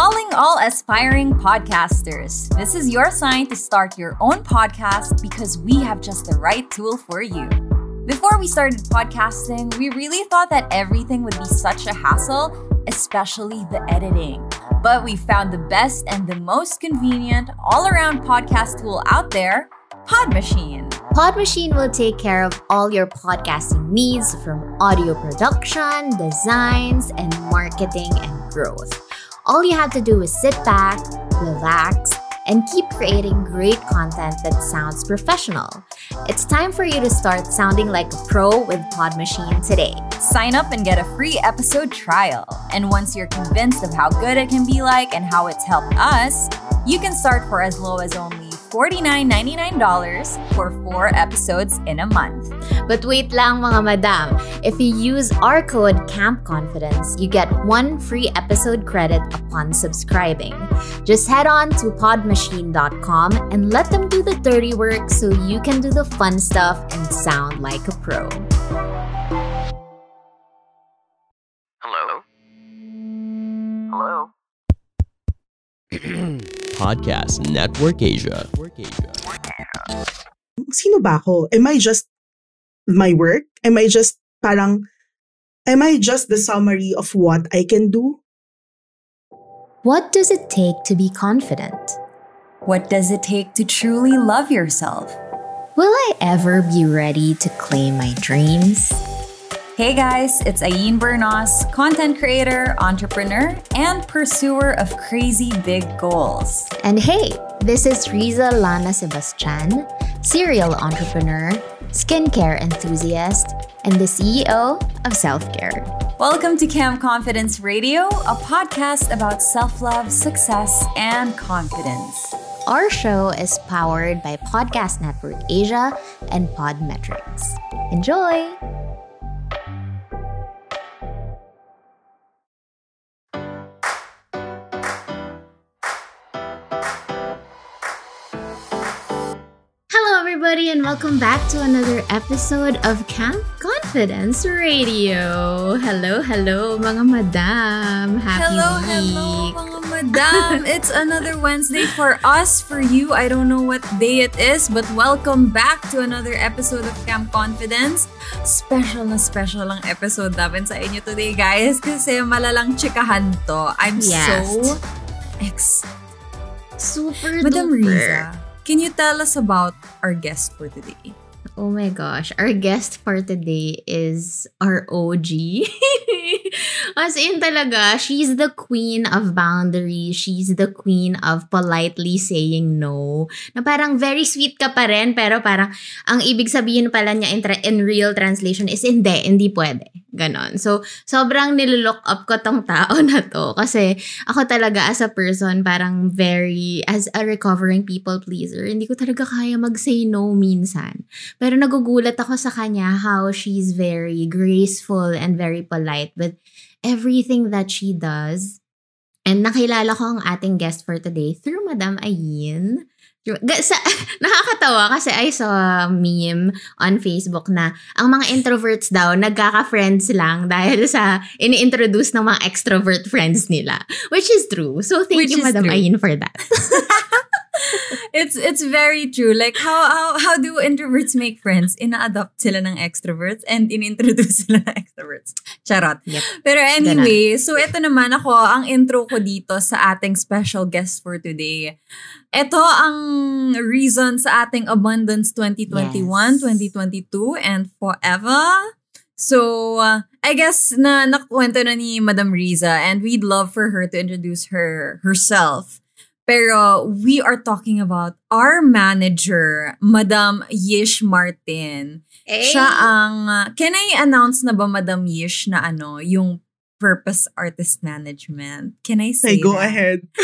Calling all aspiring podcasters. This is your sign to start your own podcast because we have just the right tool for you. Before we started podcasting, we really thought that everything would be such a hassle, especially the editing. But we found the best and the most convenient all around podcast tool out there Pod Machine. Pod Machine will take care of all your podcasting needs from audio production, designs, and marketing and growth. All you have to do is sit back, relax, and keep creating great content that sounds professional. It's time for you to start sounding like a pro with Pod Machine today. Sign up and get a free episode trial. And once you're convinced of how good it can be like and how it's helped us, you can start for as low as only $49.99 for four episodes in a month. But wait lang mga madam, if you use our code Camp Confidence, you get one free episode credit upon subscribing. Just head on to podmachine.com and let them do the dirty work so you can do the fun stuff and sound like a pro. Hello? Hello? Podcast Network Asia. sino ba ako? Am I just my work? Am I just parang, am I just the summary of what I can do? What does it take to be confident? What does it take to truly love yourself? Will I ever be ready to claim my dreams? Hey guys, it's Ayin Bernos, content creator, entrepreneur, and pursuer of crazy big goals. And hey, this is Riza Lana Sebastian, serial entrepreneur, skincare enthusiast, and the CEO of Self Care. Welcome to Camp Confidence Radio, a podcast about self love, success, and confidence. Our show is powered by Podcast Network Asia and Podmetrics. Enjoy! Everybody, and welcome back to another episode of Camp Confidence Radio. Hello, hello, mga madam. Happy hello, week. hello, mga madam. it's another Wednesday for us, for you. I don't know what day it is, but welcome back to another episode of Camp Confidence. Special na special ang episode namin sa inyo today, guys, kasi malalang chikahan to. I'm Yes. so ex. Super Madam duper. Riza, can you tell us about our guest for today? Oh my gosh. Our guest for today is our OG. As in talaga, she's the queen of boundaries. She's the queen of politely saying no. Na parang very sweet ka pa rin, pero parang ang ibig sabihin pala niya in, tra- in real translation is hindi, hindi pwede. Ganon. So, sobrang nilook up ko tong tao na to. Kasi ako talaga as a person, parang very, as a recovering people pleaser, hindi ko talaga kaya mag-say no minsan. Pero nagugulat ako sa kanya how she's very graceful and very polite with everything that she does. And nakilala ko ang ating guest for today through Madam Ayin. Sa, nakakatawa kasi I saw a meme on Facebook na ang mga introverts daw nagkaka-friends lang dahil sa ini-introduce ng mga extrovert friends nila. Which is true. So thank Which you Madam true. Ayin for that. It's it's very true. Like how how how do introverts make friends? Ina-adopt sila ng extroverts and inintroduce sila ng extroverts. Charot. Yep. Pero anyway, so ito naman ako, ang intro ko dito sa ating special guest for today. Ito ang reason sa ating Abundance 2021, Yes. 2022, and forever. So, uh, I guess na nakwento na ni Madam Riza and we'd love for her to introduce her herself. Pero we are talking about our manager, Madam Yish Martin. Siya ang, can I announce na ba Madam Yish na ano, yung Purpose Artist Management? Can I say Hey, go that? ahead.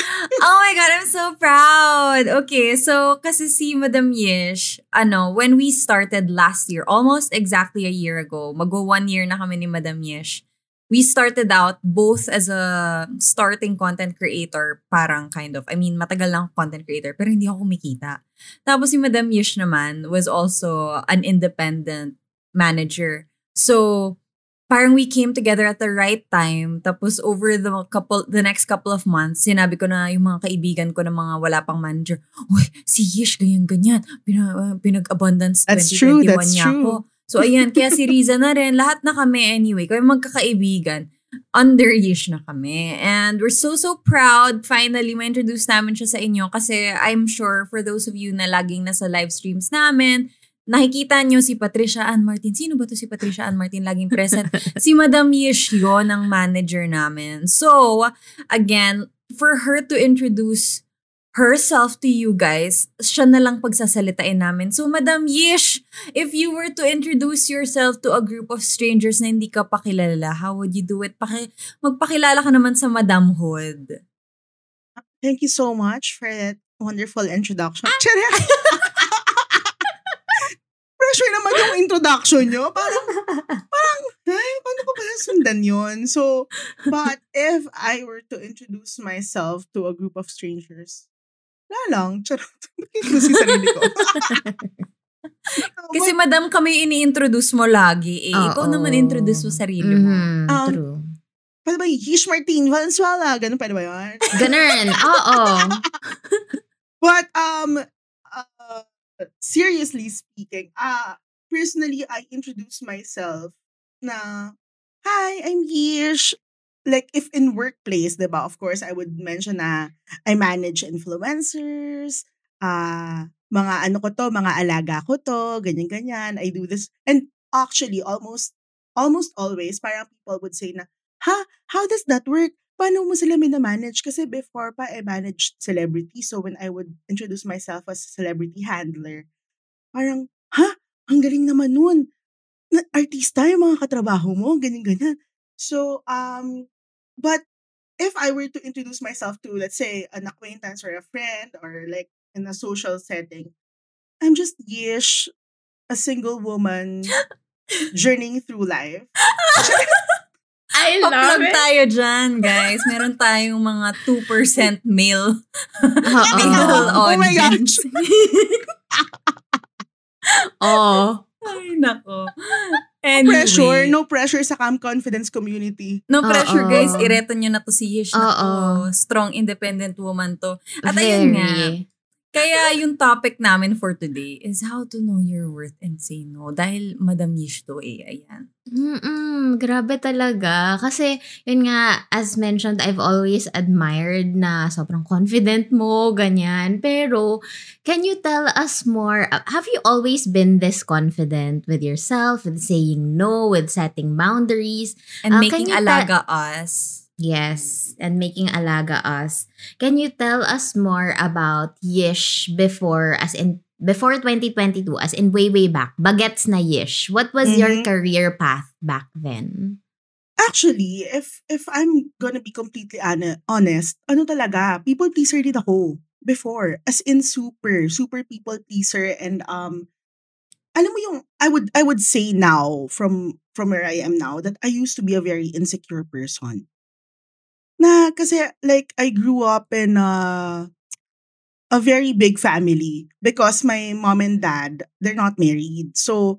Oh my God, I'm so proud. Okay, so kasi si Madam Yish, ano, when we started last year, almost exactly a year ago, mag-go one year na kami ni Madam Yish, we started out both as a starting content creator, parang kind of, I mean, matagal lang content creator, pero hindi ako kumikita. Tapos si Madam Yish naman was also an independent manager. So, parang we came together at the right time. Tapos over the couple, the next couple of months, sinabi ko na yung mga kaibigan ko na mga wala pang manager, Uy, si Yish, ganyan-ganyan. Pina, uh, pinag-abundance That's 2021 true, that's niya true. ako. So ayan, kaya si Riza na rin, lahat na kami anyway, kami magkakaibigan, under Yish na kami. And we're so, so proud. Finally, ma-introduce namin siya sa inyo kasi I'm sure for those of you na laging nasa live streams namin, nakikita nyo si Patricia Ann Martin. Sino ba to si Patricia Ann Martin laging present? si Madam Yish yun, ang manager namin. So, again, for her to introduce herself to you guys, siya na lang pagsasalitain namin. So, Madam Yish, if you were to introduce yourself to a group of strangers na hindi ka pakilala, how would you do it? Paki magpakilala ka naman sa Madam Hood. Thank you so much for that wonderful introduction. Charot! Pressure naman yung introduction nyo. Parang, parang, ay, paano ko ba sundan yun? So, but if I were to introduce myself to a group of strangers, wala lang. Charot. Introduce yung sarili ko. Kasi Madam, kami ini-introduce mo lagi eh. Ikaw Oo. naman introduce mo sarili mo. Mhm, Um, true. Pwede ba Yish Martin Valenzuela? Ganun pwede ba yun? Ganun. Oo. But um uh, seriously speaking, uh personally I introduce myself na hi, I'm Yish. Like if in workplace, 'di ba? Of course, I would mention na I manage influencers, uh mga ano ko to, mga alaga ko to, ganyan ganyan. I do this and actually almost almost always parang people would say na, "Ha, how does that work?" paano mo sila minamanage? Kasi before pa, I managed celebrity. So when I would introduce myself as celebrity handler, parang, ha? Ang galing naman nun. Artista yung mga katrabaho mo, ganyan-ganyan. So, um, but if I were to introduce myself to, let's say, an acquaintance or a friend or like in a social setting, I'm just Yish, a single woman journeying through life. I Pa-plug tayo dyan, guys. Meron tayong mga 2% male female Oo. Oh my audience. Oo. Ay, nako. No Anyway, pressure, no pressure sa Cam Confidence community. No pressure, Oo. guys. Ireto nyo na to si Yish. Oo. Nako, strong, independent woman to. At ayun nga, Very. Kaya yung topic namin for today is how to know your worth and say no. Dahil Madam Yish to eh, ayan. Mm-mm, grabe talaga. Kasi, yun nga, as mentioned, I've always admired na sobrang confident mo, ganyan. Pero, can you tell us more? uh, Have you always been this confident with yourself, with saying no, with setting boundaries? And can making you ta- alaga us. Yes, and making alaga us. Can you tell us more about Yish before, as in, before 2022, as in way, way back? Bagets na Yish. What was your Mhm. career path back then? Actually, if if I'm gonna be completely ana- honest, ano talaga, people pleaser din ako before. As in super, super people pleaser and um alam mo yung I would I would say now from from where I am now that I used to be a very insecure person. Na kasi like I grew up in a a very big family because my mom and dad they're not married. So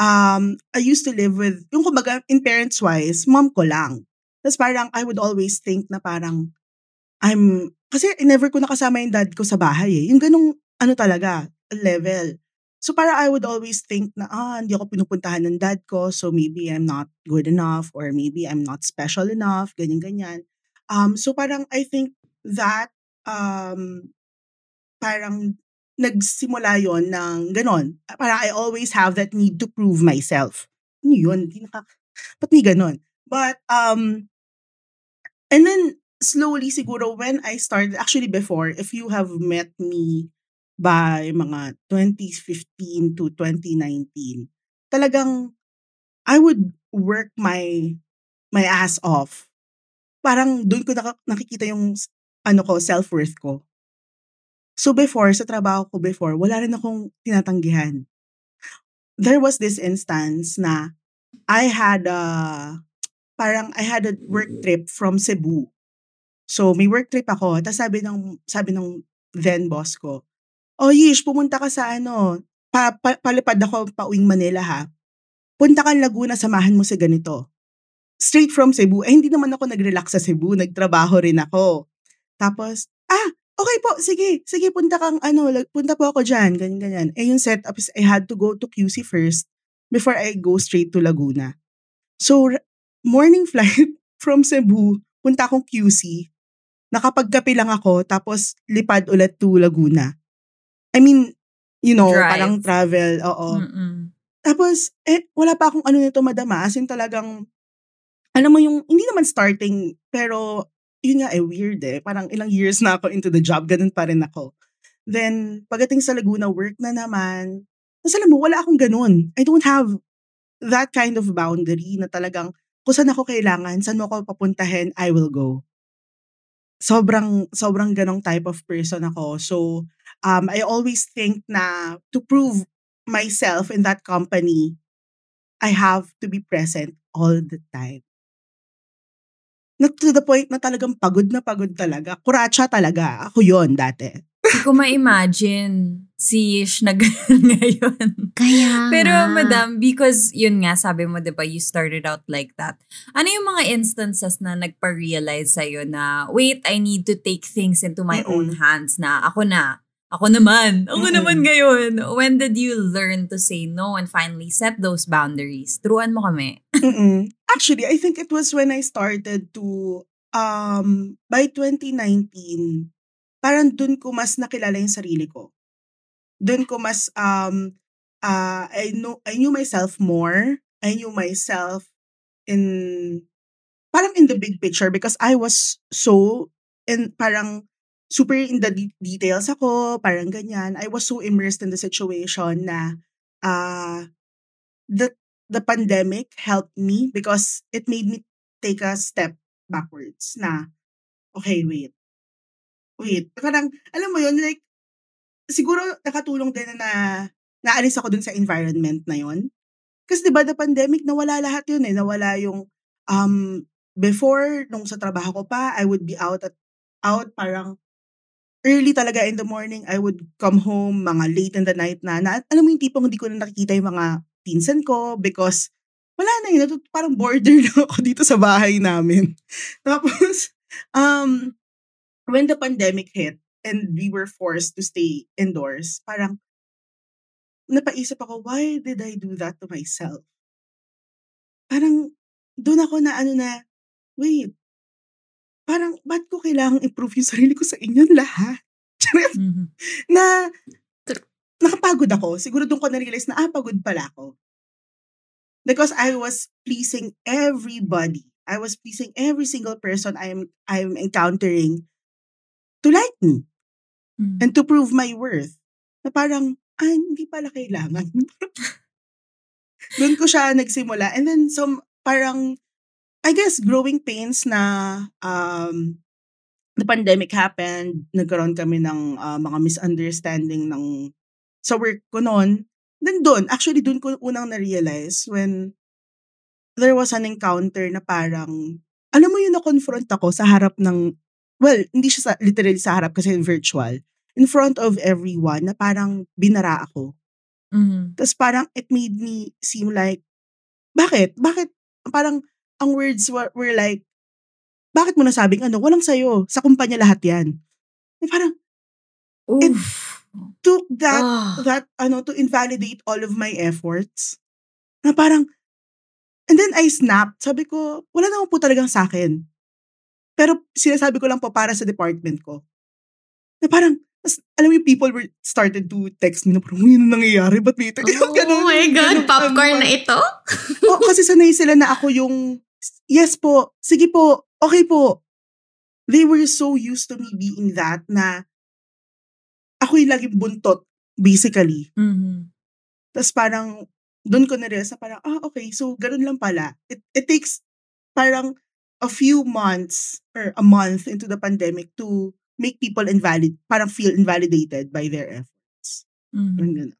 um, I used to live with, yung kumbaga, in parents-wise, mom ko lang. Tapos parang, I would always think na parang, I'm, kasi never ko nakasama yung dad ko sa bahay eh. Yung ganong, ano talaga, level. So parang I would always think na, ah, hindi ako pinupuntahan ng dad ko, so maybe I'm not good enough, or maybe I'm not special enough, ganyan-ganyan. Um, so parang I think that, um, parang nagsimula yon ng ganon. Parang I always have that need to prove myself. Ano yun? Di naka, ba't may ganon? But, um, and then, slowly siguro when I started, actually before, if you have met me by mga 2015 to 2019, talagang I would work my my ass off. Parang doon ko naka- nakikita yung ano ko, self-worth ko. So before, sa trabaho ko before, wala rin akong tinatanggihan. There was this instance na I had a, parang I had a work trip from Cebu. So may work trip ako, tapos sabi ng, sabi ng then boss ko, oh Yish, pumunta ka sa ano, pa, pa, palipad ako pa uwing Manila ha. Punta ka Laguna, samahan mo si ganito. Straight from Cebu. Eh, hindi naman ako nag-relax sa Cebu. Nagtrabaho rin ako. Tapos, ah, okay po, sige, sige, punta kang, ano, punta po ako dyan, ganyan, ganyan. Eh, yung setup is, I had to go to QC first before I go straight to Laguna. So, morning flight from Cebu, punta akong QC, nakapagkape lang ako, tapos lipad ulit to Laguna. I mean, you know, Drive. parang travel, oo. Mm-mm. Tapos, eh, wala pa akong ano nito, madama. As in talagang, alam mo yung, hindi naman starting, pero, yun nga eh, weird eh. Parang ilang years na ako into the job, ganun pa rin ako. Then, pagdating sa Laguna, work na naman. Tapos alam mo, wala akong ganun. I don't have that kind of boundary na talagang, kung saan ako kailangan, saan mo ako papuntahin, I will go. Sobrang, sobrang ganong type of person ako. So, um, I always think na to prove myself in that company, I have to be present all the time. Na to the point na talagang pagod na pagod talaga. Kuratsa talaga. Ako yon dati. Hindi ko ma-imagine si Ish na ngayon. Kaya Pero madam, because yun nga, sabi mo, di ba, you started out like that. Ano yung mga instances na nagpa-realize sa'yo na, wait, I need to take things into my Mm-mm. own hands na ako na. Ako naman. Ako Mm-mm. naman ngayon. When did you learn to say no and finally set those boundaries? Turuan mo kami. Mm-mm. Actually, I think it was when I started to, um, by 2019, parang dun ko mas nakilala yung sarili ko. Dun ko mas, um, uh, I, know, I knew myself more. I knew myself in, parang in the big picture because I was so, in, parang super in the de- details ako, parang ganyan. I was so immersed in the situation na, uh, the the pandemic helped me because it made me take a step backwards na, okay, wait. Wait. Parang, alam mo yun, like, siguro nakatulong din na naalis ako dun sa environment na yun. Kasi di ba the pandemic, nawala lahat yun eh. Nawala yung, um, before, nung sa trabaho ko pa, I would be out at, out parang, early talaga in the morning, I would come home mga late in the night na, na alam mo yung tipong hindi ko na nakikita yung mga pinsan ko because wala na yun. Natut- Parang border na ako dito sa bahay namin. Tapos, um, when the pandemic hit and we were forced to stay indoors, parang napaisip ako, why did I do that to myself? Parang doon ako na ano na, wait, parang ba't ko kailangang improve yung sarili ko sa inyo lahat? Mhm. na nakapagod ako. Siguro doon ko na-realize na, ah, pagod pala ako. Because I was pleasing everybody. I was pleasing every single person I'm I'm encountering to like me Mhm. and to prove my worth. Na parang, ah, hindi pala kailangan. doon ko siya nagsimula. And then some, parang, I guess, growing pains na um, the pandemic happened, nagkaroon kami ng ah, mga misunderstanding ng sa work ko noon. Then doon, actually doon ko unang na-realize when there was an encounter na parang, alam mo yun na-confront ako sa harap ng, well, hindi siya sa, literally sa harap kasi virtual, in front of everyone na parang binara ako. Mhm. Tapos parang it made me seem like, bakit? Bakit? Parang ang words were, were like, bakit mo nasabing ano? Walang sayo. Sa kumpanya lahat yan. Eh, parang Oof. took that, Ah. that, ano, to invalidate all of my efforts. Na parang, and then I snapped. Sabi ko, wala naman po talagang sa akin. Pero sinasabi ko lang po para sa department ko. Na parang, tas, alam mo yung people were started to text me na parang, uy, ano nangyayari? Ba't may ito? Yung ganun, oh my God, ganun, popcorn ano, na ito? Oo, kasi sanay sila na ako yung, yes po, sige po, okay po. They were so used to me being that na ako yung laging buntot, basically. Mhm. Tapos parang, doon ko na parang, ah, okay, so ganun lang pala. It, it takes parang a few months or a month into the pandemic to make people invalid, parang feel invalidated by their efforts. Mhm. Parang ganun.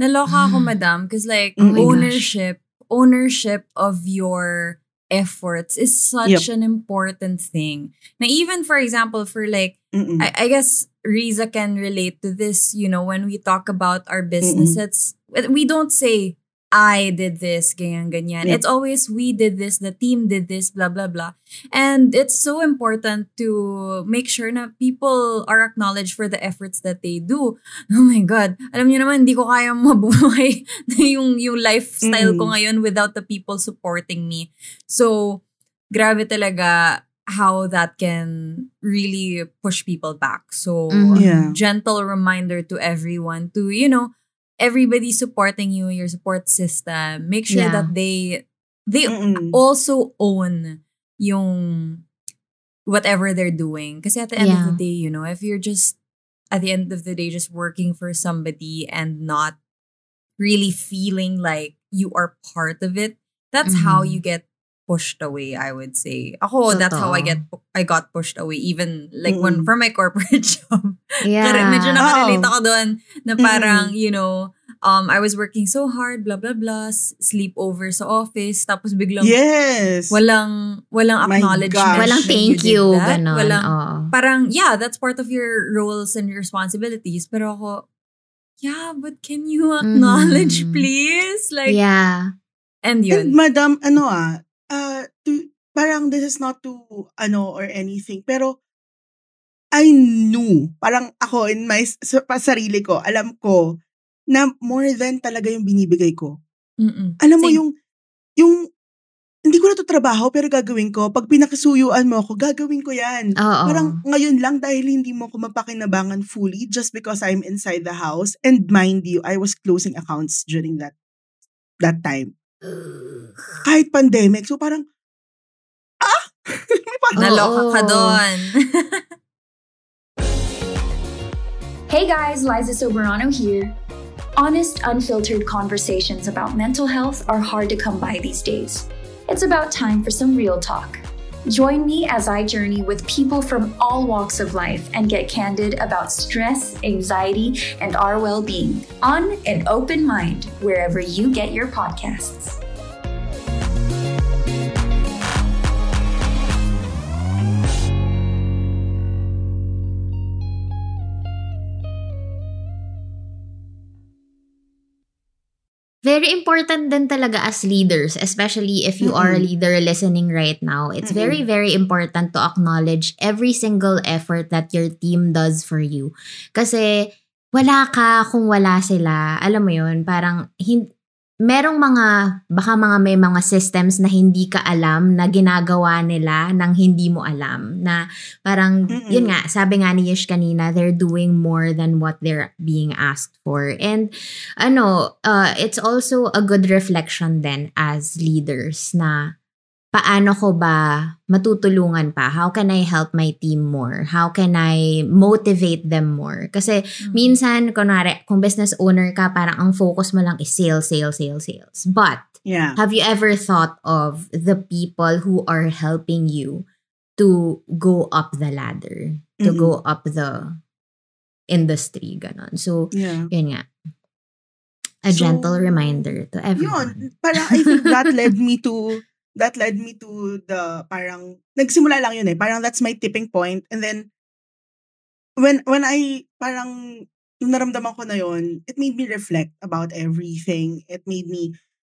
Naloka ako, Ah. madam, because like Oh gosh. ownership, ownership of your efforts is such an important thing. Na even for example, for like. I, I guess Riza can relate to this, you know, when we talk about our business, it's we don't say I did this, ganyan, ganyan. Yeah. It's always we did this, the team did this, blah, blah, blah. And it's so important to make sure na people are acknowledged for the efforts that they do. Oh my God. Alam niyo naman, hindi ko kaya mabuhay yung, yung lifestyle ko Mm. ngayon without the people supporting me. So, grabe talaga how that can really push people back. So, Mhm. Yeah. gentle reminder to everyone to, you know, everybody supporting you, your support system. Make sure Yeah. that they they Mm-mm. also own yung whatever they're doing. Because at the end of the day, you know, if you're just at the end of the day just working for somebody and not really feeling like you are part of it, that's how Mhm. you get pushed away, I would say. Ako, that's how I Totoo. get I got pushed away even like when Mm. for my corporate job. Yeah. Kaya medyo nakarelate ako doon na parang, you know, um, I was working so hard, blah, blah, blah, sleepover sa office, tapos biglang Yes. walang, walang My acknowledgement. gosh. Walang thank you, ganon. Walang, Oo. parang, yeah, that's part of your roles and responsibilities. Pero ako, yeah, but can you acknowledge, Mhm. please? Like, yeah. And and yun. madam, ano ah, parang this is not to, ano, or anything, pero I knew, parang ako in my, sa, sarili ko, alam ko, na more than talaga yung binibigay ko. Mm-mm. Alam mo Same. yung, yung, hindi ko na to trabaho, pero gagawin ko. Pag pinakasuyuan mo ako, gagawin ko yan. Oo. Parang ngayon lang dahil hindi mo ko mapakinabangan fully just because I'm inside the house. And mind you, I was closing accounts during that that time. Kahit pandemic. So parang, Naloka ka doon. Hey guys, Liza Soberano here. Honest, unfiltered conversations about mental health are hard to come by these days. It's about time for some real talk. Join me as I journey with people from all walks of life and get candid about stress, anxiety, and our well being on an open mind wherever you get your podcasts. Very important din talaga as leaders, especially if you are a leader listening right now. It's very, very important to acknowledge every single effort that your team does for you. Kasi wala ka kung wala sila. Alam mo yun, parang hin- merong mga, baka mga may mga systems na hindi ka alam na ginagawa nila nang hindi mo alam. Na parang, Mm-mm. yun nga, sabi nga ni Yish kanina, they're doing more than what they're being asked for. And ano, uh, it's also a good reflection then as leaders na paano ko ba matutulungan pa? How can I help my team more? How can I motivate them more? Kasi minsan, kunwari, kung business owner ka, parang ang focus mo lang is sales, sales, sales, sales. But, yeah. have you ever thought of the people who are helping you to go up the ladder? To Mm-mm. go up the industry, ganon. So, Yeah. yun nga. A So, gentle reminder to everyone. Yun, parang I think that led me to that led me to the parang nagsimula lang yun eh. Parang that's my tipping point and then when when I parang yung naramdaman ko na yun, it made me reflect about everything. It made me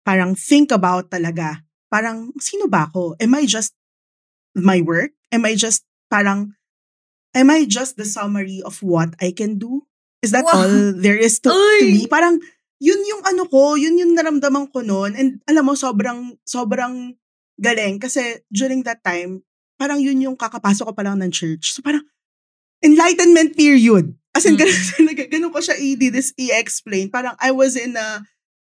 parang think about talaga. Parang sino ba ako? Am I just my work? Am I just parang am I just the summary of what I can do? Is that Wow. all there is to, to me? Parang yun yung ano ko, yun yung naramdaman ko noon. And alam mo, sobrang, sobrang galing. Kasi during that time, parang yun yung kakapasok ko pa lang ng church. So parang, enlightenment period. As in, Mm. ganun, talaga, ganun ko siya i- this i-explain. Parang I was in a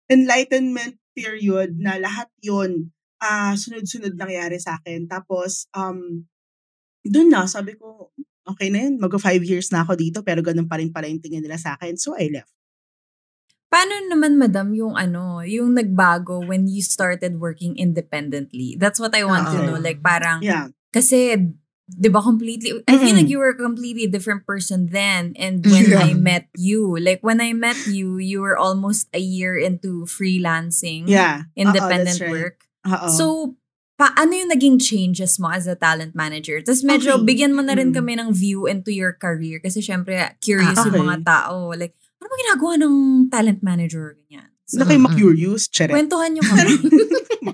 enlightenment period na lahat yun ah sunod-sunod nangyari sa akin. Tapos, um, dun na, sabi ko, okay na yun, mag five years na ako dito, pero ganun pa rin pala yung tingin nila sa akin. So, I left. Paano naman, madam, yung ano, yung nagbago when you started working independently? That's what I want to Oo. know. Like, parang, Yeah. kasi, di ba, completely, I feel like you were a completely different person then and when Yeah. I met you. Like, when I met you, you were almost a year into freelancing, Yeah. Independent that's right. work. Oo. So, paano yung naging changes mo as a talent manager? Tapos medyo Okay. bigyan mo na rin kami ng view into your career kasi syempre curious Ah, yung okay. mga tao. Like, ano ba ginagawa ng talent manager? Ganyan. na kayo ma-curious. Charet. Kwentuhan nyo kami.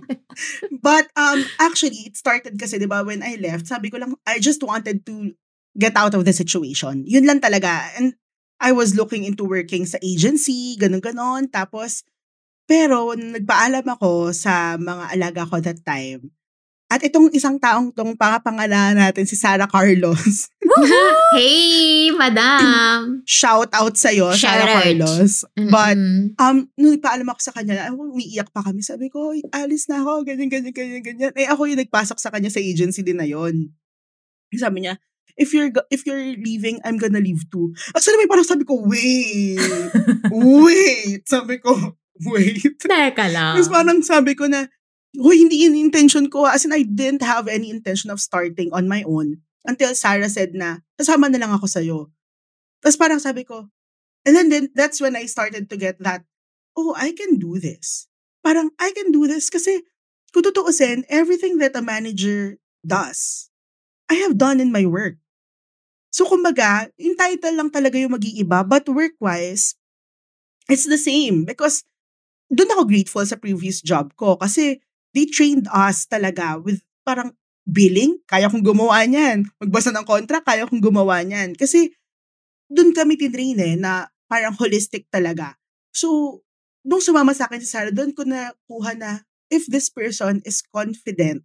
But um actually, it started kasi, di ba, when I left, sabi ko lang, I just wanted to get out of the situation. Yun lang talaga. And I was looking into working sa agency, ganun-ganon. Tapos, pero nagpaalam ako sa mga alaga ko that time. At itong isang taong tong pangapangalan natin, si Sarah Carlos. hey, madam! Shout out sa'yo, Shout Sarah out. Carlos. But Mm-mm. Um, nung nagpaalam ako sa kanya, ako, umiiyak pa kami. Sabi ko, alis na ako, ganyan, ganyan, ganyan, ganyan. Eh, ako yung nagpasok sa kanya sa agency din na yon. Sabi niya, if you're go- if you're leaving, I'm gonna leave too. At sa naman parang sabi ko, wait, wait. Sabi ko, wait. Teka lang. Tapos parang sabi ko na, Hoy, hindi yun intention ko. As in, I didn't have any intention of starting on my own until Sarah said na, kasama na lang ako sa'yo. Tapos parang sabi ko, and then, then that's when I started to get that, oh, I can do this. Parang, I can do this kasi, kung tutuusin, everything that a manager does, I have done in my work. So, kumbaga, yung title lang talaga yung mag-iiba, but work-wise, it's the same. Because, doon ako grateful sa previous job ko kasi they trained us talaga with parang billing, kaya kong gumawa niyan. Magbasa ng contract, kaya kong gumawa niyan. Kasi doon kami tinrain eh, na parang holistic talaga. So, nung sumama sa akin si Sarah, doon ko nakuha na if this person is confident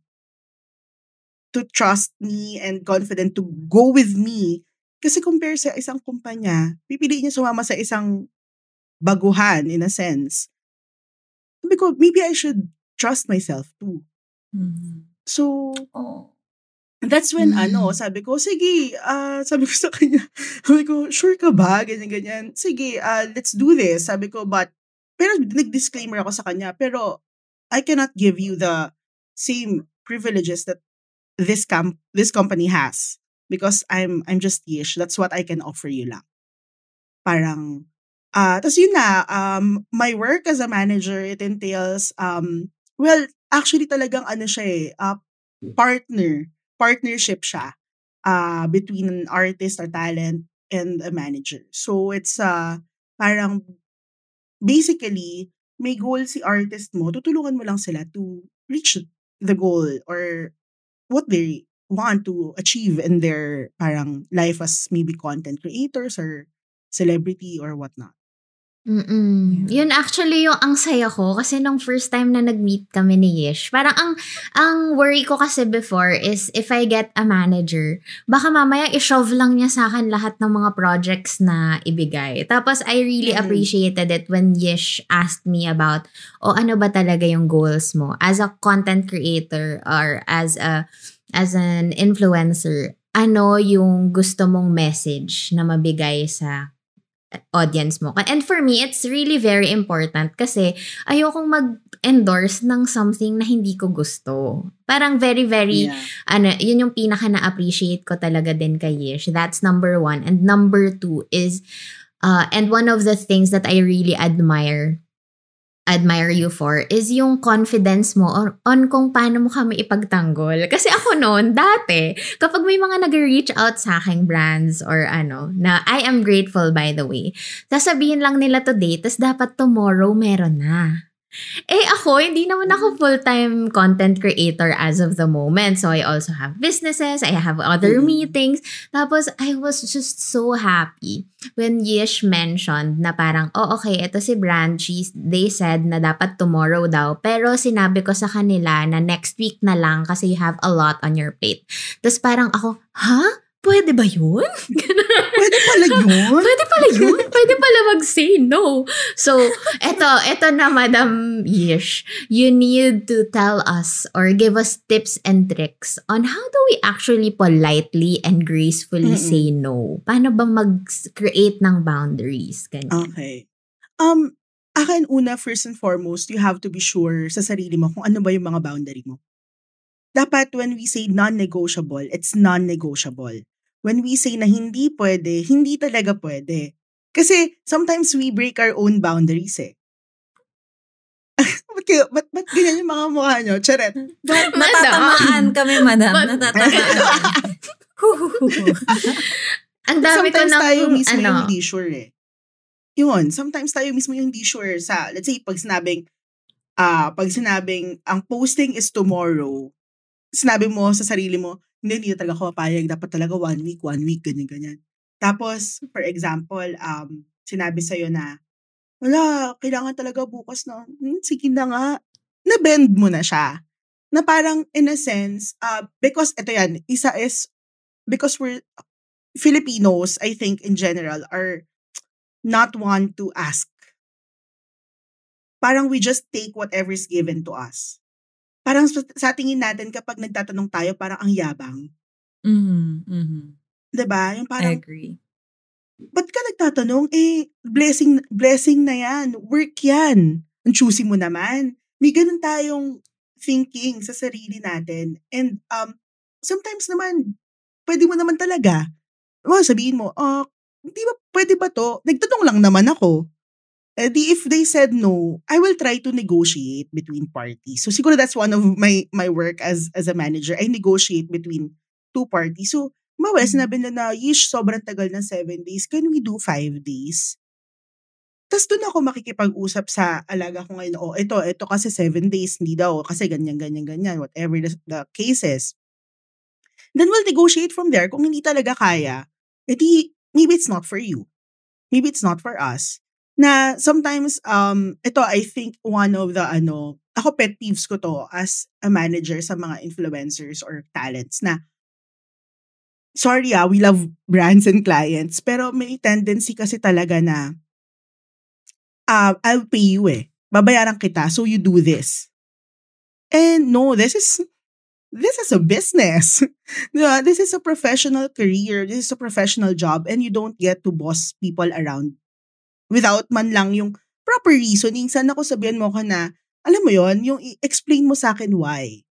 to trust me and confident to go with me, kasi compare sa isang kumpanya, pipiliin niya sumama sa isang baguhan in a sense. Sabi ko, maybe I should trust myself too. Mhm. So, Oh. that's when Mm. ano, sabi ko, sige, ah, sabi ko sa kanya, sabi ko, sure ka ba? Ganyan, ganyan. Sige, ah, let's do this. Sabi ko, but, pero nag-disclaimer ako sa kanya, pero I cannot give you the same privileges that this camp this company has because I'm I'm just Yish. That's what I can offer you lang. Parang ah tas yun na um my work as a manager it entails um well actually talagang ano siya eh ah, partner partnership siya uh, between an artist or talent and a manager. So it's uh, parang basically may goal si artist mo, tutulungan mo lang sila to reach the goal or what they want to achieve in their parang life as maybe content creators or celebrity or whatnot. Mm-mm. Yun actually yung ang saya ko kasi nung first time na nag-meet kami ni Yish, parang ang ang worry ko kasi before is if I get a manager, baka mamaya i-shove lang niya sa akin lahat ng mga projects na ibigay. Tapos I really Mhm. appreciated it when Yish asked me about o ano ba talaga yung goals mo as a content creator or as a as an influencer. Ano yung gusto mong message na mabigay sa audience mo. And for me, it's really very important kasi ayokong mag-endorse ng something na hindi ko gusto. Parang very, very, Yeah. ano, yun yung pinaka na-appreciate ko talaga din kay Yish. That's number one. And number two is, uh, and one of the things that I really admire admire you for is yung confidence mo on, on kung paano mo kami ipagtanggol. Kasi ako noon, dati, kapag may mga nag-reach out sa aking brands or ano, na I am grateful by the way, sasabihin lang nila today, tas dapat tomorrow meron na. Eh ako, hindi naman ako full-time content creator as of the moment. So I also have businesses, I have other Mm. meetings. Tapos I was just so happy when Yish mentioned na parang, oh okay, ito si Brand, she's, they said na dapat tomorrow daw. Pero sinabi ko sa kanila na next week na lang kasi you have a lot on your plate. Tapos parang ako, ha? Pwede ba yun? Pwede pala yun? Pwede pala yun? Pwede pala mag-say no. So, eto, eto na Madam Yish. You need to tell us or give us tips and tricks on how do we actually politely and gracefully Mm-mm. say no? Paano ba mag-create ng boundaries? Ganyan. Okay. Um, akin una, first and foremost, you have to be sure sa sarili mo kung ano ba yung mga boundary mo. Dapat when we say non-negotiable, it's non-negotiable. When we say na hindi pwede, hindi talaga pwede. Kasi sometimes we break our own boundaries eh. ba't, kayo, ba't, ba't ganyan yung mga mukha nyo? Charet. Natatamaan kami, madam. Mad- Natatamaan. Ang dami ko Sometimes ng, tayo mismo ano, yung hindi sure eh. yun, sometimes tayo mismo yung hindi sure sa, let's say, pag sinabing, ah, pag sinabing, ang posting is tomorrow, sinabi mo sa sarili mo, hindi, hindi talaga ako papayag, dapat talaga one week, one week, ganyan, ganyan. Tapos, for example, um, sinabi sa'yo na, wala, kailangan talaga bukas na, hmm, sige na nga, na-bend mo na siya. Na parang, in a sense, uh, because, ito yan, isa is, because we're, Filipinos, I think, in general, are not one to ask. Parang we just take whatever is given to us. Parang sa, sa tingin natin kapag nagtatanong tayo, parang ang yabang. Mhm, mhm. 'Di ba? Yung I parang, agree. ba't ka nagtatanong? Eh, blessing, blessing na yan. Work yan. Ang choosy mo naman. May ganun tayong thinking sa sarili natin. And um, sometimes naman, pwede mo naman talaga. Well, sabihin mo, oh, hindi ba, pwede ba to? Nagtanong lang naman ako. Eh di if they said no, I will try to negotiate between parties. So siguro that's one of my my work as as a manager. I negotiate between two parties. So, mawa, Mhm. sinabi na na, yish, sobrang tagal ng seven days. Can we do five days? Tapos doon ako makikipag-usap sa alaga ko ngayon, oh, ito, ito kasi seven days, hindi daw, kasi ganyan, ganyan, ganyan, whatever the, the cases. Then we'll negotiate from there. Kung hindi talaga kaya, edi, maybe it's not for you. Maybe it's not for us. Na sometimes, um, ito, I think one of the, ano, ako pet peeves ko to as a manager sa mga influencers or talents na sorry ah, we love brands and clients, pero may tendency kasi talaga na uh, I'll pay you eh. Babayaran kita, so you do this. And no, this is this is a business. This is a professional career. This is a professional job and you don't get to boss people around without man lang yung proper reasoning. Sana ko sabihan mo ko na, alam mo yon yung i-explain mo sa akin why.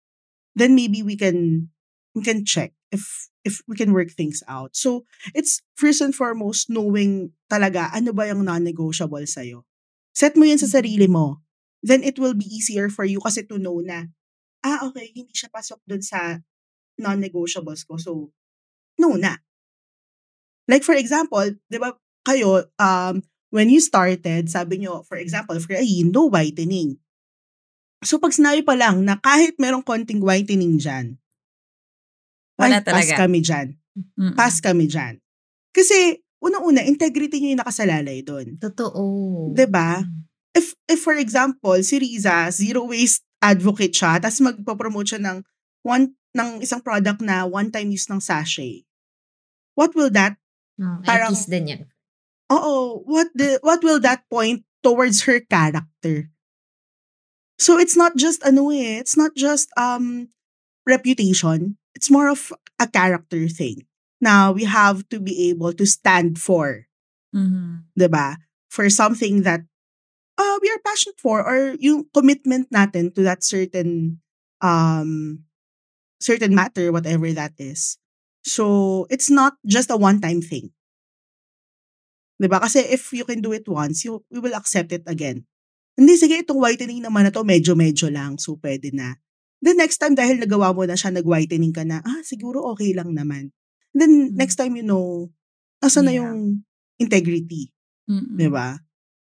Then maybe we can we can check if if we can work things out. So, it's first and foremost knowing talaga ano ba yung non-negotiable sa'yo. Set mo yun sa sarili mo. Then it will be easier for you kasi to know na, ah, okay, hindi siya pasok dun sa non-negotiables ko. So, no na. Like for example, di ba, kayo, um, when you started, sabi nyo, for example, for Ayin, no whitening. So, pag sinabi pa lang na kahit merong konting whitening dyan, Wala ay, pass talaga. kami dyan. Mm-mm. Pass kami dyan. Kasi, unang-una, integrity nyo yung nakasalalay doon. Totoo. ba? If, if for example, si Riza, zero waste advocate siya, tapos magpo-promote siya ng, one, ng isang product na one-time use ng sachet, what will that, Oh, Parang- Parang, din yan. Oo, what, the, what will that point towards her character? So it's not just, ano eh, it's not just um reputation. It's more of a character thing. Now, we have to be able to stand for Mhm. 'di ba? For something that uh, we are passionate for or yung commitment natin to that certain um certain matter whatever that is. So it's not just a one time thing. 'Di ba? Kasi if you can do it once, you we will accept it again. Hindi sige itong whitening naman na to medyo-medyo lang so pwede na. The next time dahil nagawa mo na siya nag-whitening ka na, ah siguro okay lang naman. Then next time you know, asa na Yeah. yung integrity, Mm-mm. 'di ba?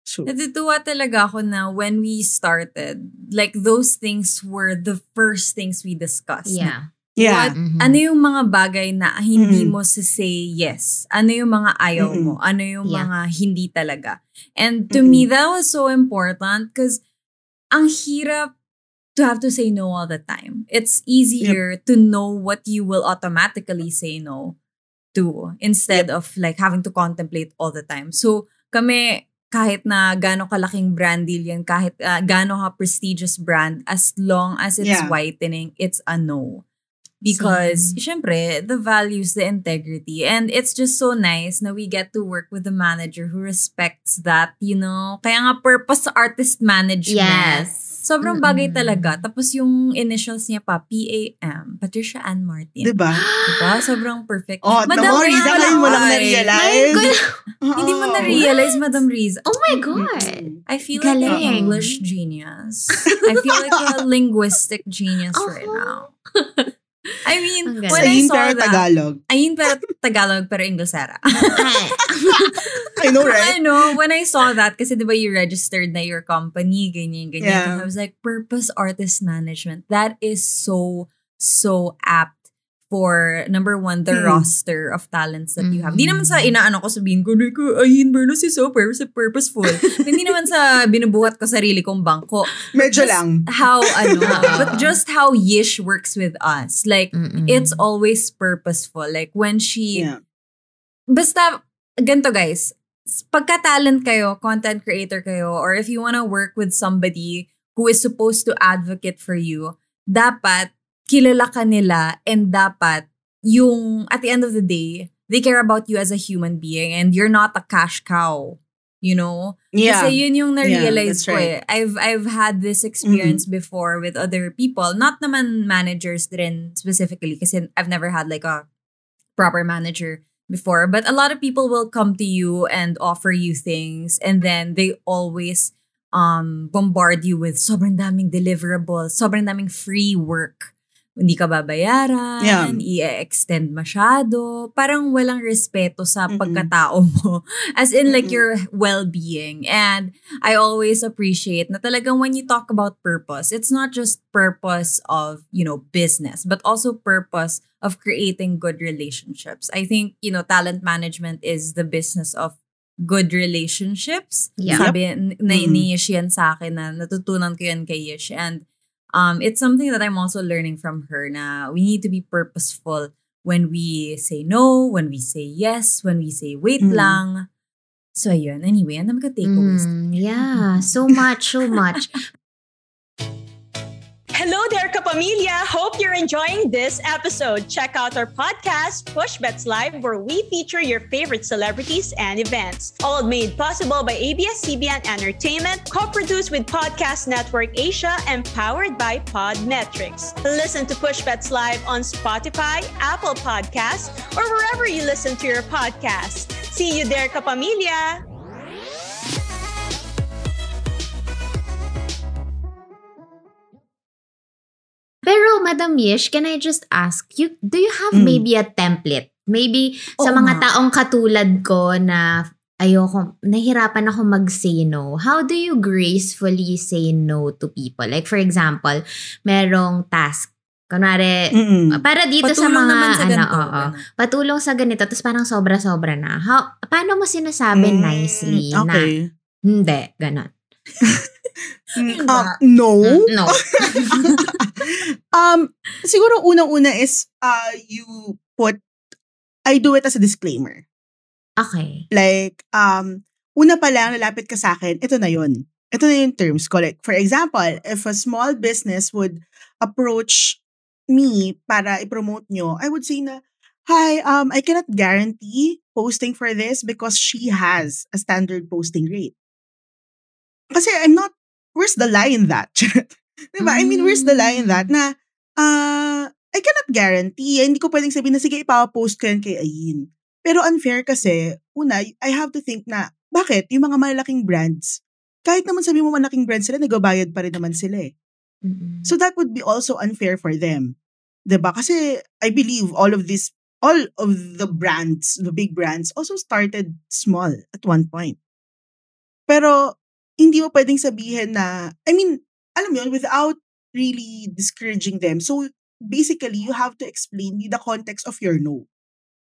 So, Natutuwa talaga ako na when we started, like those things were the first things we discussed. Yeah. Yeah. What- Mhm. Ano yung mga bagay na hindi Mm. mo sa say yes? Ano yung mga ayaw Mm-mm. mo? Ano yung Yeah. mga hindi talaga? And to me, that was so important because ang hirap to have to say no all the time. It's easier to know what you will automatically say no to instead of like having to contemplate all the time. So kami, kahit na gano'ng kalaking brand deal yan, kahit uh, gano'ng ka prestigious brand, as long as it's Yeah. whitening, it's a no. Because, syempre, the values, the integrity. And it's just so nice na we get to work with a manager who respects that, you know? Kaya nga purpose artist management. Yes. Sobrang bagay talaga. Tapos yung initials niya pa, P-A-M, Patricia Ann Martin. 'Di ba? Diba? Sobrang perfect. Oh, Madam no, Riza, Riza ngayon mo lang na-realize. Hindi mo na-realize, Madam Riza. Oh my God. I feel like an Galing. English genius. I feel like a linguistic genius right Oh. now. I mean, when galing. I saw pero that, Tagalog. ayun pero Tagalog pero Inglesera. I know, right? I know, when I saw that, kasi di ba you registered na your company, ganyan, ganyan. Yeah. I was like, purpose artist management. That is so, so apt for, number one, the Hmm. roster of talents that you have. Di naman sa inaano ko sabihin ko, like, ayun, Berno, si so purpose, purposeful. Hindi naman sa binubuhat ko sarili kong bangko. Medyo Just lang. How, ano, but just how Yish works with us. Like, Mm-mm. it's always purposeful. Like, when she, Yeah. basta, ganito guys, pagka-talent kayo, content creator kayo, or if you wanna work with somebody who is supposed to advocate for you, dapat kilala ka nila and dapat yung, at the end of the day, they care about you as a human being and you're not a cash cow. You know? Yeah. Kasi yun yung na-realize ko right. eh. I've, I've had this experience before with other people. Not naman managers din specifically kasi I've never had like a proper manager before. But a lot of people will come to you and offer you things and then they always um bombard you with sobrang daming deliverables, sobrang daming free work. Hindi ka babayaran, Yeah. i-extend masyado. Parang walang respeto sa Mm-mm. pagkatao mo. As in like Mm-mm. your well-being. And I always appreciate na talagang when you talk about purpose, it's not just purpose of, you know, business, but also purpose of creating good relationships. I think, you know, talent management is the business of good relationships. Yeah. Sabi na ni Yish yan sa akin na natutunan ko yan kay Yish. And um, it's something that I'm also learning from her na we need to be purposeful when we say no, when we say yes, when we say wait Mhm. lang. So, yun. Anyway, ang dami ka takeaways. Mm, yeah, so much, so much. Hello there, Kapamilya! Hope you're enjoying this episode. Check out our podcast, Push Bets Live, where we feature your favorite celebrities and events. All made possible by ABS-CBN Entertainment, co-produced with Podcast Network Asia, and powered by Podmetrics. Listen to Push Bets Live on Spotify, Apple Podcasts, or wherever you listen to your podcasts. See you there, Kapamilya! Pero, Madam Yish, can I just ask you, do you have Mm. maybe a template? Maybe sa Oo mga nga. taong katulad ko na ayoko, nahirapan ako mag-say no. How do you gracefully say no to people? Like, for example, merong task. Kunwari, Mm-mm. para dito sa Patulong mga, naman sa ano, ganito. oo, ganun. patulong sa ganito, tapos parang sobra-sobra na. How, paano mo sinasabi Mm, nicely na, Okay. hindi, ganon. Uh, no. Mm, no. um, siguro unang-una is uh, you put, I do it as a disclaimer. Okay. Like, um, una pa lang, lalapit ka sa akin, ito na yun. Ito na yung terms ko. Like, for example, if a small business would approach me para i-promote nyo, I would say na, Hi, um, I cannot guarantee posting for this because she has a standard posting rate. Kasi I'm not, where's the lie in that? diba? I mean, where's the lie in that na, uh, I cannot guarantee. Hindi ko pwedeng sabihin na, sige, ipapost ko yan kay Ayin. Pero unfair kasi, una, I have to think na, bakit? Yung mga malalaking brands, kahit naman sabi mo malaking brands sila, nagbabayad pa rin naman sila eh. Mm-mm. So that would be also unfair for them. 'Di ba? Kasi I believe all of this, all of the brands, the big brands, also started small at one point. Pero, hindi mo pwedeng sabihin na, I mean, alam mo yun, without really discouraging them. So, basically, you have to explain the context of your no.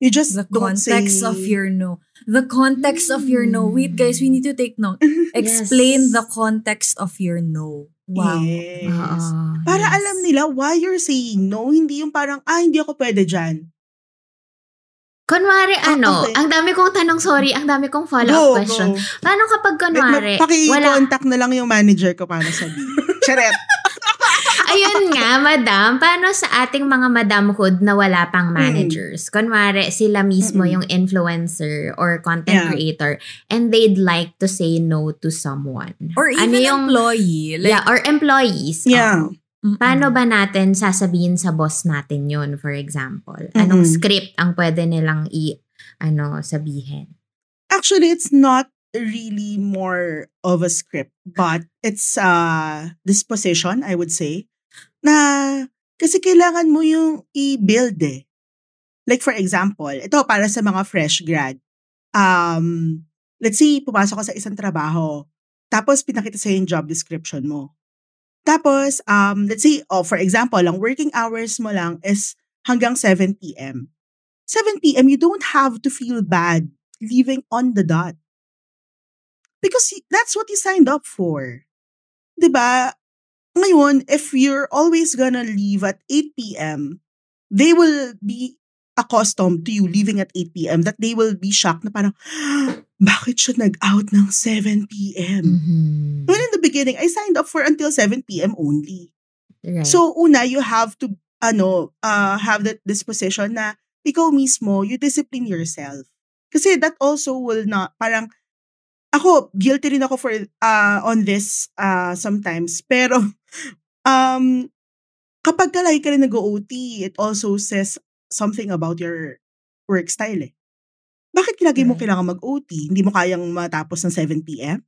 You just The don't context say, of your no. The context of your no. Wait, guys, we need to take note. Explain Yes. the context of your no. Wow. Yes. Oo, Para yes. alam nila why you're saying no. Hindi yung parang, ah, hindi ako pwede dyan. Kunwari, Ah, ano, okay. ang dami kong tanong, sorry, ang dami kong Go, follow-up question. go. Paano kapag kunwari, Ma- wala, Paki-contact na lang yung manager ko para sabihin. Charet. ayun nga, madam, paano sa ating mga madamhood na wala pang managers? Kunwari, sila mismo Mm-mm. yung influencer or content Yeah. creator and they'd like to say no to someone. Or even Ano yung- employee. Like, yeah, or employees. Yeah. Oo. mm-mm. Paano ba natin sasabihin sa boss natin yun, for example? Anong Mm-mm. script ang pwede nilang i, ano, sabihin? Actually, it's not really more of a script, but it's uh disposition, I would say. Na, Kasi kailangan mo yung i-build eh. Like for example, ito para sa mga fresh grad. Um, let's say, pumasok ka sa isang trabaho, tapos pinakita sa'yo yung job description mo. Tapos, um, let's say, oh, for example, ang working hours mo lang is hanggang 7 p.m. 7 p.m., you don't have to feel bad leaving on the dot. Because that's what you signed up for. 'Di ba? Ngayon, if you're always gonna leave at 8 p.m., they will be accustomed to you leaving at 8 p.m. that they will be shocked na parang, bakit siya nag-out ng 7 p.m.? Mhm. When in the beginning, I signed up for until 7 p.m. only. Right. So, una, you have to, ano, uh, have that disposition na ikaw mismo, you discipline yourself. Kasi that also will not, parang, ako, guilty rin ako for, uh, on this, uh, sometimes. Pero, um, kapag ka lagi ka rin nag-OT, it also says something about your work style eh. Bakit lagi mo kailangan mag-OT? Hindi mo kayang matapos ng 7 p.m.?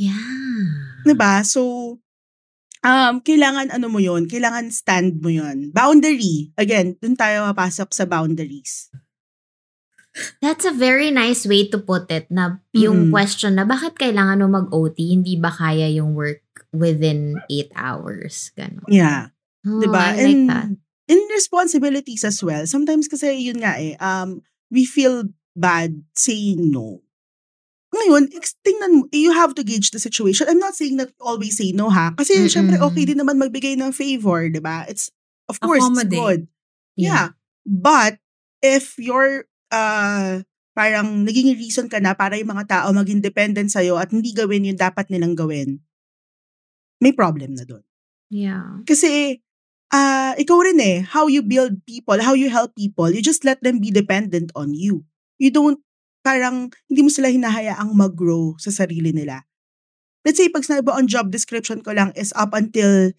yeah. 'Di ba? So, um, kailangan ano mo yon kailangan stand mo yon Boundary. Again, dun tayo mapasok sa boundaries. That's a very nice way to put it na yung Mm. question na bakit kailangan mo mag-OT, hindi ba kaya yung work within 8 hours? Ganon. Yeah. Oh, 'Di ba? I like that. in responsibilities as well. Sometimes kasi yun nga eh, um, we feel bad saying no. Ngayon, tingnan mo, you have to gauge the situation. I'm not saying that always say no ha. Kasi Mm-mm. syempre okay din naman magbigay ng favor, di ba? It's, of course, it's good. Yeah. But, if you're, uh, parang naging reason ka na para yung mga tao maging dependent sa'yo at hindi gawin yung dapat nilang gawin, may problem na doon. Yeah. Kasi, ah ikaw rin eh, how you build people, how you help people, you just let them be dependent on you. You don't, parang, hindi mo sila hinahayaang mag-grow sa sarili nila. Let's say, pag sinabi ang job description ko lang is up until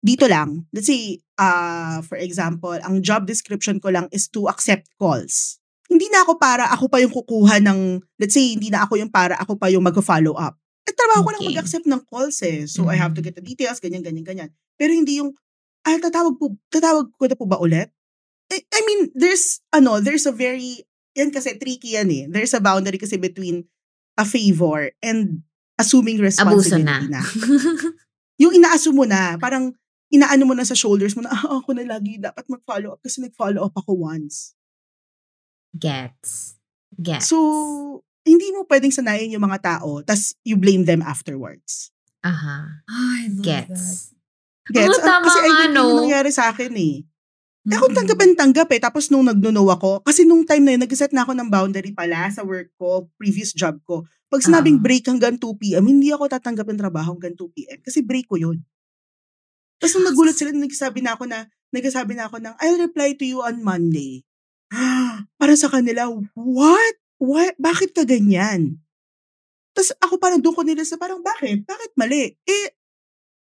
dito lang. Let's say, uh, for example, ang job description ko lang is to accept calls. Hindi na ako para ako pa yung kukuha ng, let's say, hindi na ako yung para ako pa yung mag-follow up. Eh, trabaho ko lang Okay. mag-accept ng calls eh. So, I have to Mhm. get the details, ganyan, ganyan, ganyan. Pero hindi yung, ah, tatawag po, tatawag ko na po ba ulit? I, I mean, there's, ano, there's a very, yan kasi tricky yan eh. There's a boundary kasi between a favor and assuming Abuso na. responsibility na. Yung ina-assume mo na, parang inaano mo na sa shoulders mo na, ah, ako na lagi dapat mag-follow up kasi nag-follow up ako once. Gets. Gets. So, hindi mo pwedeng sanayin yung mga tao, tas you blame them afterwards. Aha. I love that. Gets. Gets? Oo, tama kasi I nga, think no? yung nangyari sa akin eh. Eh, ako Mm-mm. tanggapin-tanggap eh. Tapos nung nagno-no ako, kasi nung time na yun, nag-set na ako ng boundary pala sa work ko, previous job ko. Pag sinabing Ah. break hanggang 2 p.m., hindi ako tatanggap ng trabaho hanggang 2 p.m. Kasi break ko yun. Tapos nung nagulat sila, nagsabi na ako na, nagsasabi na ako ng, I'll reply to you on Monday. Para sa kanila, what? What? Bakit ka ganyan? Tapos ako parang doon ko nila sa parang, bakit? Bakit mali? Eh,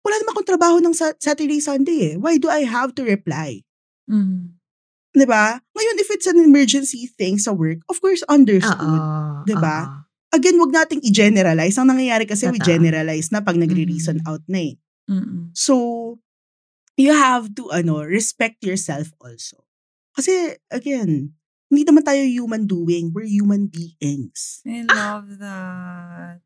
wala naman akong trabaho ng sa- Saturday, Sunday eh. Why do I have to reply? 'Di ba? Ngayon, if it's an emergency thing sa work, of course, understood. Oo. 'di ba? oo. Again, wag nating i-generalize. Ang nangyayari kasi, we Totoo. generalize na pag nagre-reason Mhm. out na eh. Mm-mm. So, you have to, ano, respect yourself also. Kasi, again, hindi naman tayo human doing. We're human beings. I love that.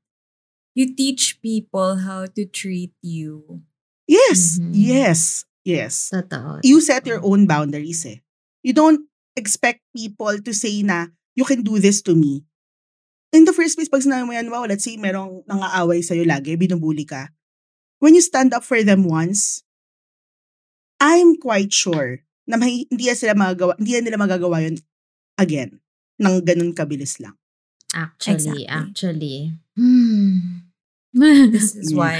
You teach people how to treat you. Yes, Mhm. yes, yes. Totoo. You set your own boundaries eh. You don't expect people to say na, you can do this to me. In the first place, pag sinabi mo yan, wow, let's say merong nangaaway sa'yo lagi, binubuli ka. When you stand up for them once, I'm quite sure na may, hindi sila magagawa, hindi nila magagawa yun again ng ganun kabilis lang. Actually, Exactly. actually. Hmm. This is Yeah. why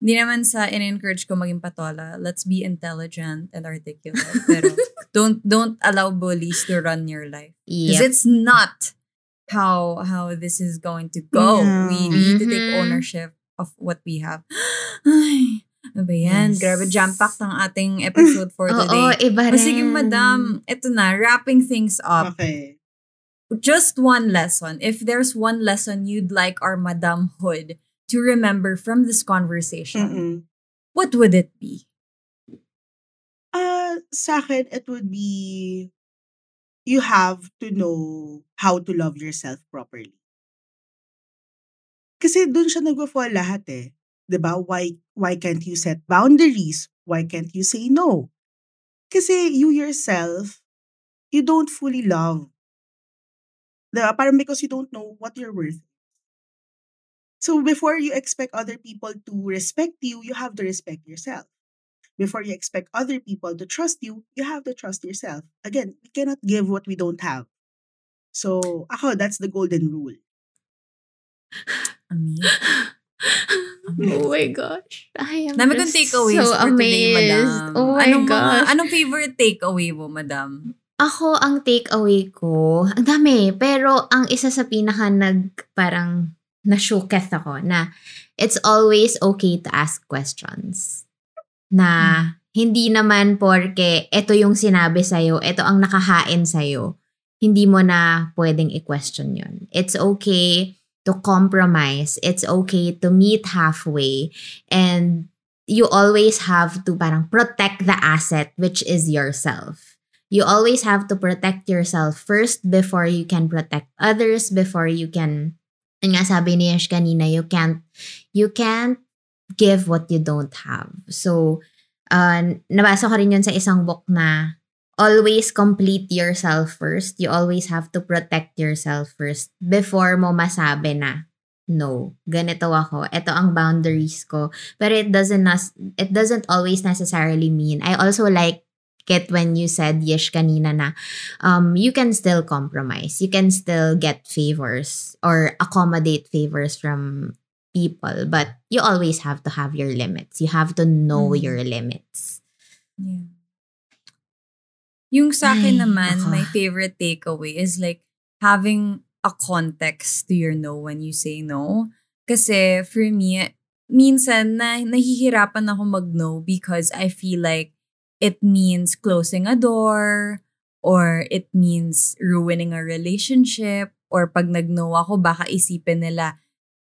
hindi naman sa in-encourage ko maging patola. Let's be intelligent and articulate. Pero don't don't allow bullies to run your life. Because Yep. it's not how how this is going to go. Yeah. We need to take Mhm. ownership of what we have. Ay, ano ba yan? Yes. Grabe, jam-packed ang ating episode for Oo, today. iba O rin. sige, madam. Ito na, wrapping things up. Okay. just one lesson. If there's one lesson you'd like our Madam Hood to remember from this conversation, Mm-mm. what would it be? Uh, sa akin, it would be you have to know how to love yourself properly. Kasi dun siya nagpo-fall lahat eh. Ba? Why why can't you set boundaries? Why can't you say no? Kasi you yourself, you don't fully love. ba? Parang because you don't know what you're worth. So before you expect other people to respect you, you have to respect yourself. Before you expect other people to trust you, you have to trust yourself. Again, we cannot give what we don't have. So, ako, that's the golden rule. Amazing. Oh my gosh. I am Dami kong just takeaways so for amazed. today, madam. Oh my anong, mga- gosh. anong favorite takeaway mo, madam? Ako, ang takeaway ko, ang dami, pero ang isa sa pinaka nag, parang, na-shooketh ako na it's always okay to ask questions. Na hindi naman porke ito yung sinabi sa'yo, ito ang nakahain sa'yo, hindi mo na pwedeng i-question yun. It's okay to compromise. It's okay to meet halfway. And you always have to parang protect the asset, which is yourself. You always have to protect yourself first before you can protect others, before you can, yun nga sabi ni Yash kanina, you can't, you can't give what you don't have. So, uh, nabasa ko rin yun sa isang book na always complete yourself first. You always have to protect yourself first before mo masabi na, no, ganito ako. Ito ang boundaries ko. But it doesn't nas- it doesn't always necessarily mean. I also like it when you said Yesh kanina na um you can still compromise. You can still get favors or accommodate favors from people, but you always have to have your limits. You have to know Mm. your limits. Yeah. Yung sa akin Ay, naman, nako. my favorite takeaway is like having a context to your no when you say no. Kasi for me, minsan na nahihirapan ako mag-no because I feel like it means closing a door or it means ruining a relationship or pag nag-no ako, baka isipin nila,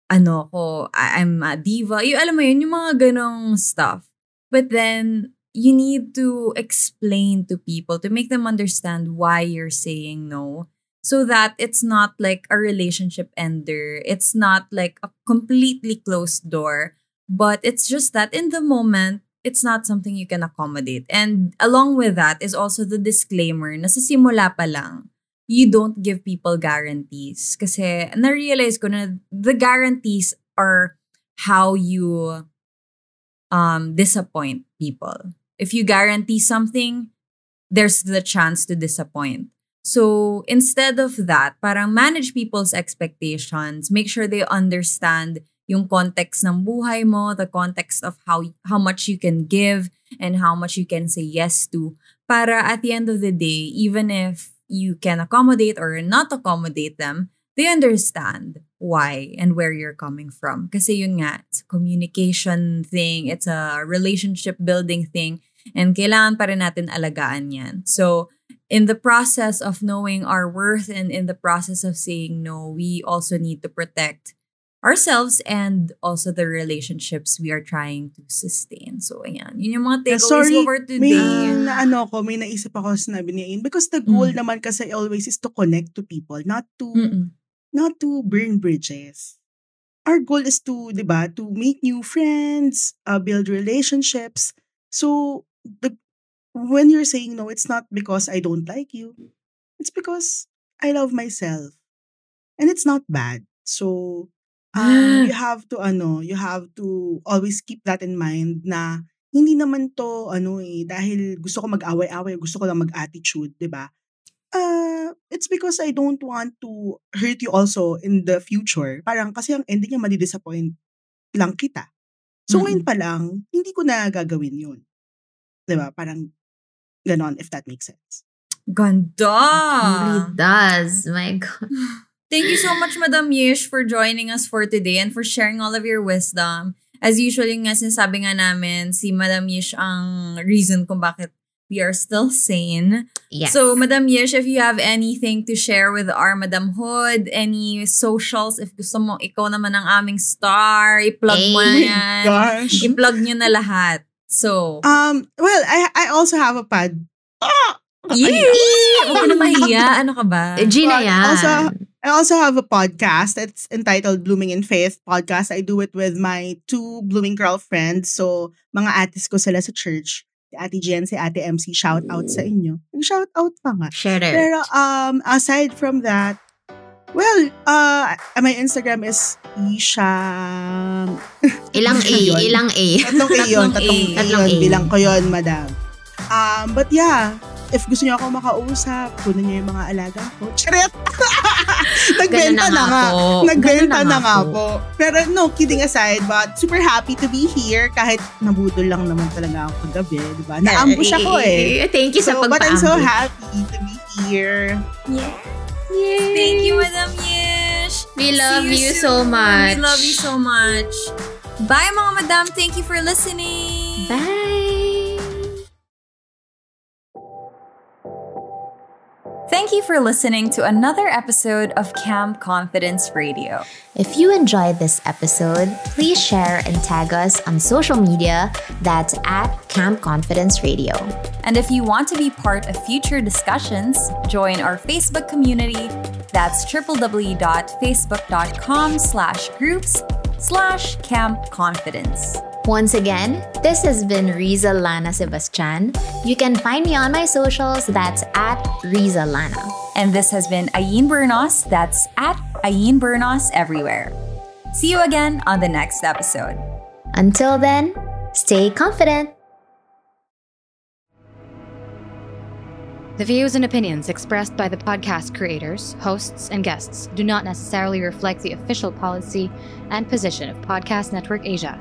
ano ko, I'm a diva. Yung, alam mo yun, yung mga ganong stuff. But then, you need to explain to people to make them understand why you're saying no so that it's not like a relationship ender. It's not like a completely closed door, but it's just that in the moment, it's not something you can accommodate. And along with that is also the disclaimer na sa simula pa lang, you don't give people guarantees. Kasi na-realize ko na the guarantees are how you um, disappoint people. If you guarantee something, there's the chance to disappoint. So instead of that, parang manage people's expectations. Make sure they understand yung context ng buhay mo, the context of how how much you can give and how much you can say yes to. Para at the end of the day, even if you can accommodate or not accommodate them, they understand why and where you're coming from. Kasi yun nga, it's a communication thing, it's a relationship building thing, and kailangan pa rin natin alagaan yan. So, in the process of knowing our worth and in the process of saying no, we also need to protect ourselves and also the relationships we are trying to sustain. So, ayan. Yun yung mga takeaways sorry, ko for May today. na ano ko, may naisip ako sa sinabi ni Ain. Because the goal Mm. naman kasi always is to connect to people, not to Mm-mm. Not to burn bridges. Our goal is to, di ba, to make new friends, uh, build relationships. So, the, when you're saying no, it's not because I don't like you. It's because I love myself. And it's not bad. So, um, you have to, ano, you have to always keep that in mind na hindi naman to, ano eh, dahil gusto ko mag-away-away, gusto ko lang mag-attitude, di ba? Uh, it's because I don't want to hurt you also in the future. Parang kasi ang ending niya madi-disappoint lang kita. So Mm-mm. ngayon pa lang, hindi ko na gagawin yun. 'Di ba? Parang ganon, if that makes sense. Ganda! really does. My God. Thank you so much, Madam Yish, for joining us for today and for sharing all of your wisdom. As usual, yung nga sinasabi nga namin, si Madam Yish ang reason kung bakit we are still sane. Yes. So, Madam Yish, if you have anything to share with our Madam Hood, any socials, if gusto mo, ikaw naman ang aming star, i-plug mo na Ay. yan. Gosh! I-plug nyo na lahat. So, Um, well, I I also have a pod. Ah! yee! Huwag na mahiya. Ano ka ba? Eh, Gina yan. also- I also have a podcast. It's entitled Blooming in Faith podcast. I do it with my two blooming girlfriends. So, mga atis ko sila sa church. Ate Jen, si Ate MC, shout out sa inyo. Shout out pa nga. Share it. Pero um aside from that, well, uh my Instagram is Isha. Ilang A, ilang A. Tatlong A yun. Tatlong A. Tatlong. A. Bilang ko yun, madam. Um, but yeah, if gusto niyo ako makausap, kunin niyo yung mga alaga ko. Charet! Nagbenta Ganun na nga. po. Nagbenta Ganun na nga po. Pero no, kidding aside, but super happy to be here kahit nabudol lang naman talaga ako kagabi, di ba? Na-ambush ako eh. Thank you sa So, but I'm so pagpa-ambush. happy to be here. Yay. Thank you, Madam Yish. We love See you so soon. much. We love you so much. Bye, mga madam. Thank you for listening. Bye. Thank you for listening to another episode of Camp Confidence Radio. If you enjoyed this episode, please share and tag us on social media. That's at Camp Confidence Radio. And if you want to be part of future discussions, join our Facebook community. That's www.facebook.com slash groups slash camp confidence. Once again, this has been Riza Lana Sebastian. You can find me on my socials. That's at Riza Lana. And this has been Ayin Bernos. That's at Ayin Bernos everywhere. See you again on the next episode. Until then, stay confident. The views and opinions expressed by the podcast creators, hosts, and guests do not necessarily reflect the official policy and position of Podcast Network Asia,